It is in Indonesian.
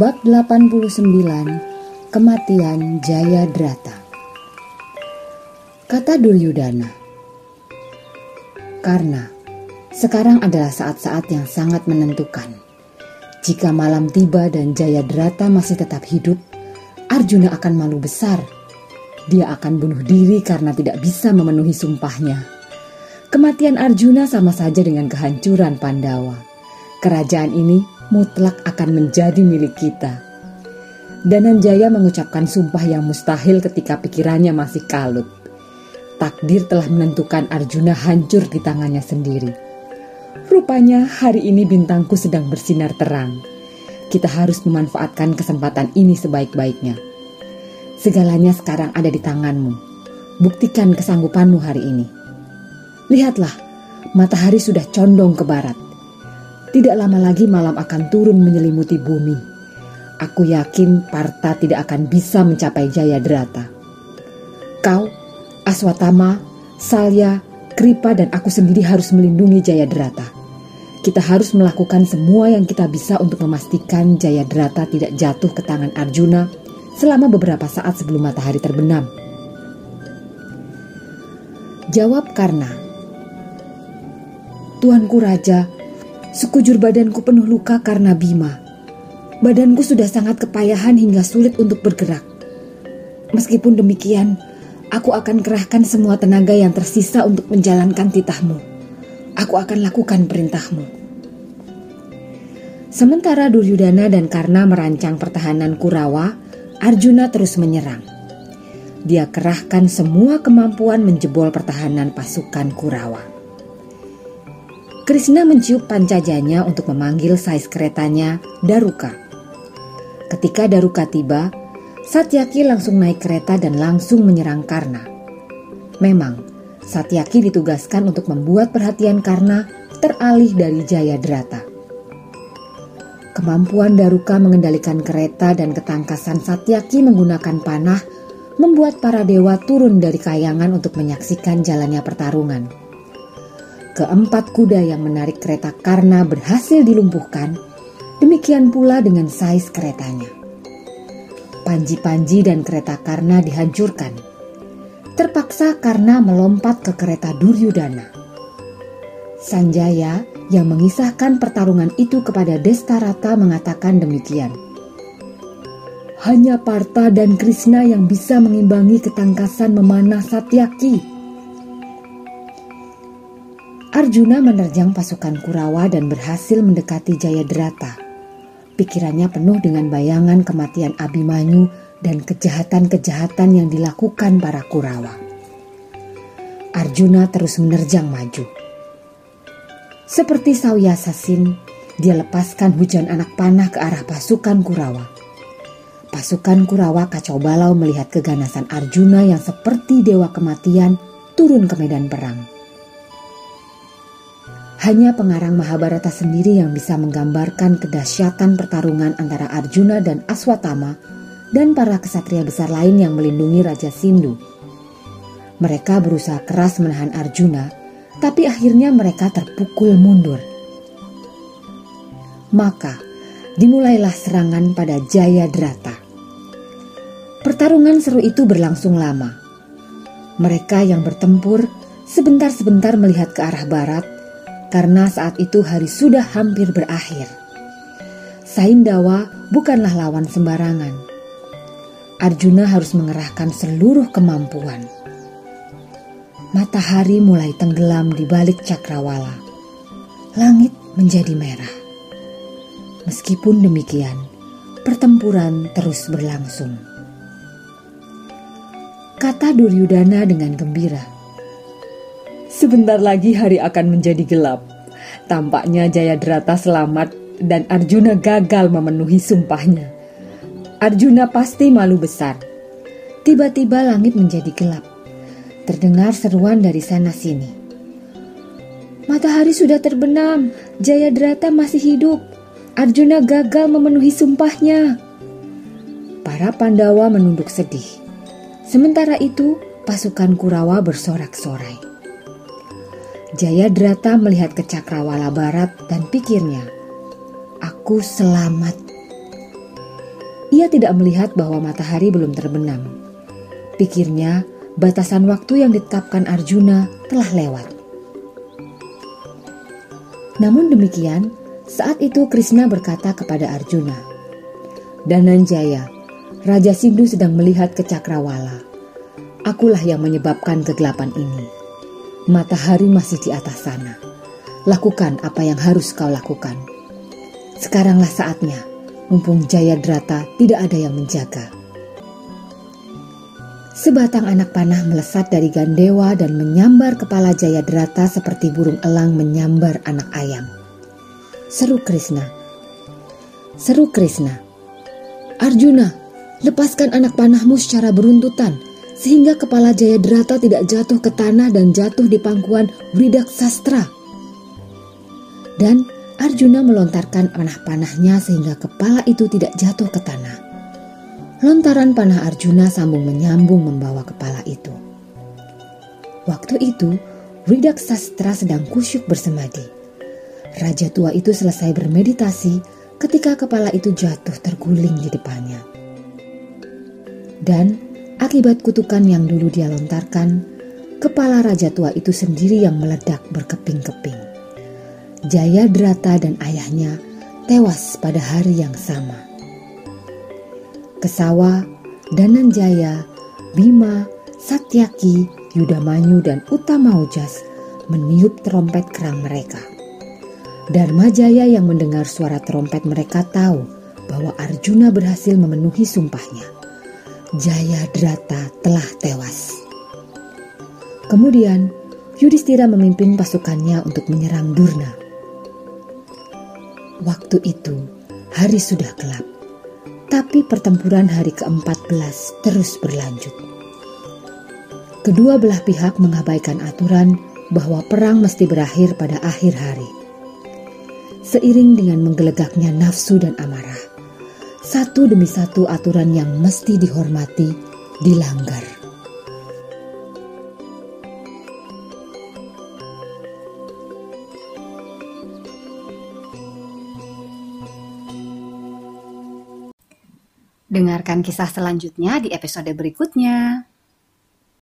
Bab 89 Kematian Jayadrata Kata Duryudana Karena sekarang adalah saat-saat yang sangat menentukan. Jika malam tiba dan Jayadrata masih tetap hidup, Arjuna akan malu besar. Dia akan bunuh diri karena tidak bisa memenuhi sumpahnya. Kematian Arjuna sama saja dengan kehancuran Pandawa. Kerajaan ini mutlak akan menjadi milik kita. Dananjaya mengucapkan sumpah yang mustahil ketika pikirannya masih kalut. Takdir telah menentukan Arjuna hancur di tangannya sendiri. Rupanya hari ini bintangku sedang bersinar terang. Kita harus memanfaatkan kesempatan ini sebaik-baiknya. Segalanya sekarang ada di tanganmu. Buktikan kesanggupanmu hari ini. Lihatlah, matahari sudah condong ke barat tidak lama lagi malam akan turun menyelimuti bumi. Aku yakin Parta tidak akan bisa mencapai Jaya Drata. Kau, Aswatama, Salya, Kripa dan aku sendiri harus melindungi Jaya Drata. Kita harus melakukan semua yang kita bisa untuk memastikan Jaya Drata tidak jatuh ke tangan Arjuna selama beberapa saat sebelum matahari terbenam. Jawab Karna. Tuanku Raja, Sekujur badanku penuh luka karena Bima. Badanku sudah sangat kepayahan hingga sulit untuk bergerak. Meskipun demikian, aku akan kerahkan semua tenaga yang tersisa untuk menjalankan titahmu. Aku akan lakukan perintahmu. Sementara Duryudana dan Karna merancang pertahanan Kurawa, Arjuna terus menyerang. Dia kerahkan semua kemampuan menjebol pertahanan pasukan Kurawa. Krishna mencium pancajanya untuk memanggil sais keretanya Daruka. Ketika Daruka tiba, Satyaki langsung naik kereta dan langsung menyerang Karna. Memang, Satyaki ditugaskan untuk membuat perhatian Karna teralih dari Jayadrata. Kemampuan Daruka mengendalikan kereta dan ketangkasan Satyaki menggunakan panah membuat para dewa turun dari kayangan untuk menyaksikan jalannya pertarungan. Keempat kuda yang menarik kereta Karna berhasil dilumpuhkan, demikian pula dengan sais keretanya. Panji-panji dan kereta Karna dihancurkan. Terpaksa Karna melompat ke kereta Duryudana. Sanjaya yang mengisahkan pertarungan itu kepada Destarata mengatakan demikian. Hanya Parta dan Krishna yang bisa mengimbangi ketangkasan memanah Satyaki Arjuna menerjang pasukan Kurawa dan berhasil mendekati Jayadrata. Pikirannya penuh dengan bayangan kematian Abimanyu dan kejahatan-kejahatan yang dilakukan para Kurawa. Arjuna terus menerjang maju. Seperti Sauya Sasin, dia lepaskan hujan anak panah ke arah pasukan Kurawa. Pasukan Kurawa kacau balau melihat keganasan Arjuna yang seperti dewa kematian turun ke medan perang. Hanya pengarang Mahabharata sendiri yang bisa menggambarkan kedahsyatan pertarungan antara Arjuna dan Aswatama dan para kesatria besar lain yang melindungi Raja Sindu. Mereka berusaha keras menahan Arjuna, tapi akhirnya mereka terpukul mundur. Maka dimulailah serangan pada Jayadrata. Pertarungan seru itu berlangsung lama. Mereka yang bertempur sebentar-sebentar melihat ke arah barat karena saat itu hari sudah hampir berakhir. Saindawa bukanlah lawan sembarangan. Arjuna harus mengerahkan seluruh kemampuan. Matahari mulai tenggelam di balik cakrawala. Langit menjadi merah. Meskipun demikian, pertempuran terus berlangsung. kata Duryudana dengan gembira. Sebentar lagi hari akan menjadi gelap. Tampaknya Jayadrata selamat dan Arjuna gagal memenuhi sumpahnya. Arjuna pasti malu besar. Tiba-tiba langit menjadi gelap. Terdengar seruan dari sana sini. Matahari sudah terbenam, Jayadrata masih hidup. Arjuna gagal memenuhi sumpahnya. Para Pandawa menunduk sedih. Sementara itu, pasukan Kurawa bersorak-sorai. Jayadrata melihat ke Cakrawala Barat dan pikirnya, "Aku selamat." Ia tidak melihat bahwa matahari belum terbenam. Pikirnya, batasan waktu yang ditetapkan Arjuna telah lewat. Namun demikian, saat itu Krishna berkata kepada Arjuna, "Dananjaya, Raja Sindhu sedang melihat ke Cakrawala. Akulah yang menyebabkan kegelapan ini." Matahari masih di atas sana. Lakukan apa yang harus kau lakukan. Sekaranglah saatnya, mumpung Jayadrata tidak ada yang menjaga. Sebatang anak panah melesat dari Gandewa dan menyambar kepala Jayadrata seperti burung elang menyambar anak ayam. Seru Krishna. Seru Krishna. Arjuna, lepaskan anak panahmu secara beruntutan sehingga kepala Jayadrata tidak jatuh ke tanah dan jatuh di pangkuan Wridak Sastra. Dan Arjuna melontarkan panah-panahnya sehingga kepala itu tidak jatuh ke tanah. Lontaran panah Arjuna sambung menyambung membawa kepala itu. Waktu itu, Wridak Sastra sedang kusyuk bersemadi. Raja tua itu selesai bermeditasi ketika kepala itu jatuh terguling di depannya. Dan Akibat kutukan yang dulu dia lontarkan, kepala raja tua itu sendiri yang meledak berkeping-keping. Jayadrata dan ayahnya tewas pada hari yang sama. Kesawa, Dananjaya, Bima, Satyaki, Yudamanyu, dan Utamaujas meniup trompet kerang mereka. Dharmajaya yang mendengar suara trompet mereka tahu bahwa Arjuna berhasil memenuhi sumpahnya. Jayadrata telah tewas. Kemudian Yudhistira memimpin pasukannya untuk menyerang Durna. Waktu itu hari sudah gelap, tapi pertempuran hari ke-14 terus berlanjut. Kedua belah pihak mengabaikan aturan bahwa perang mesti berakhir pada akhir hari. Seiring dengan menggelegaknya nafsu dan amarah, satu demi satu aturan yang mesti dihormati dilanggar. Dengarkan kisah selanjutnya di episode berikutnya.